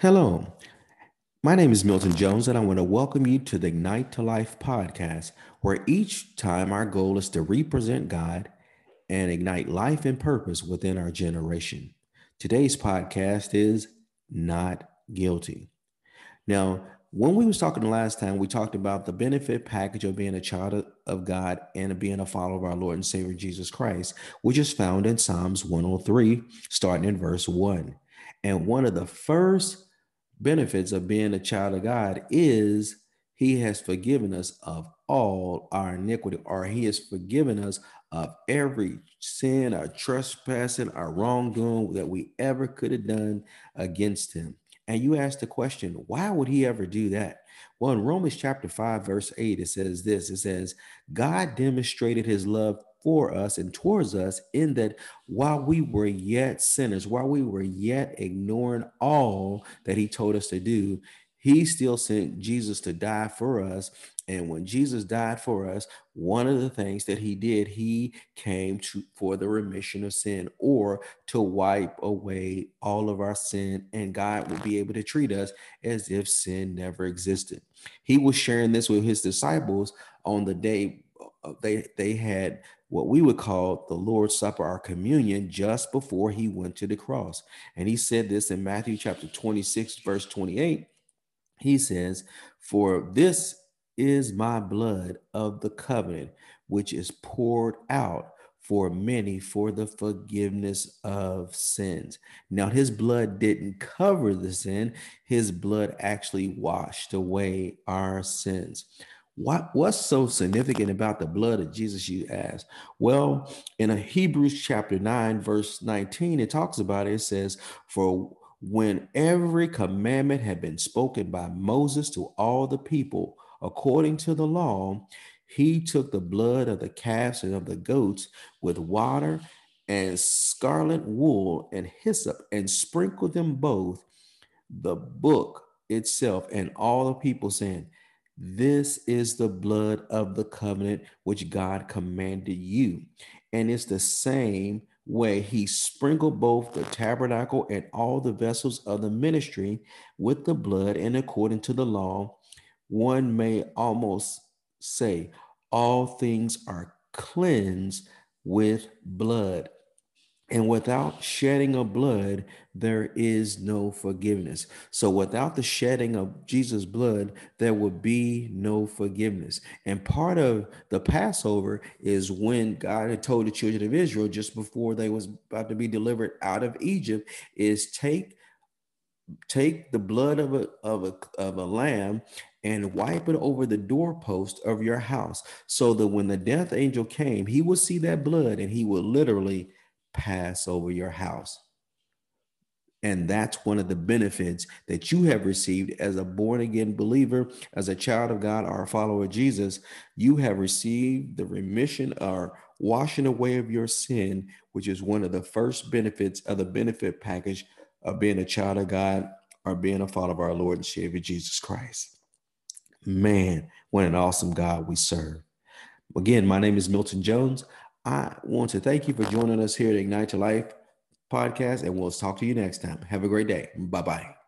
Hello, my name is Milton Jones, and I want to welcome you to the Ignite to Life podcast, where each time our goal is to represent God and ignite life and purpose within our generation. Today's podcast is Not Guilty. Now, when we was talking the last time, we talked about the benefit package of being a child of God and being a follower of our Lord and Savior Jesus Christ, which is found in Psalms 103, starting in verse 1. And one of the first benefits of being a child of God is he has forgiven us of all our iniquity, or he has forgiven us of every sin, our trespassing, our wrongdoing that we ever could have done against him. And you ask the question, why would he ever do that? Well, in Romans chapter 5, verse 8, it says this it says, God demonstrated his love for us and towards us in that while we were yet sinners, while we were yet ignoring all that he told us to do, he still sent Jesus to die for us. And when Jesus died for us, one of the things that he did, he came to for the remission of sin or to wipe away all of our sin, and God would be able to treat us as if sin never existed. He was sharing this with his disciples on the day Uh, they they had what we would call the Lord's Supper our communion just before he went to the cross. And he said this in Matthew chapter 26, verse 28. He says, For this is my blood of the covenant, which is poured out for many for the forgiveness of sins. Now, his blood didn't cover the sin, his blood actually washed away our sins. What, what's so significant about the blood of Jesus, you ask? Well, in a Hebrews chapter 9, verse 19, it talks about it. It says, For when every commandment had been spoken by Moses to all the people according to the law, he took the blood of the calves and of the goats with water and scarlet wool and hyssop and sprinkled them both, the book itself, and all the people saying, this is the blood of the covenant which God commanded you. And it's the same way he sprinkled both the tabernacle and all the vessels of the ministry with the blood, and according to the law, one may almost say, all things are cleansed with blood. And without shedding of blood, there is no forgiveness. So, without the shedding of Jesus' blood, there would be no forgiveness. And part of the Passover is when God had told the children of Israel just before they was about to be delivered out of Egypt, is take take the blood of a of a of a lamb and wipe it over the doorpost of your house so that when the death angel came he would see that blood and he would literally pass over your house. And that's one of the benefits that you have received as a born again believer, as a child of God or a follower of Jesus. You have received the remission or washing away of your sin, which is one of the first benefits of the benefit package of being a child of God or being a follower of our Lord and Savior Jesus Christ. Man, what an awesome God we serve. Again, my name is Milton Jones. I want to thank you for joining us here at Ignite to Life podcast, and we'll talk to you next time. Have a great day. Bye bye.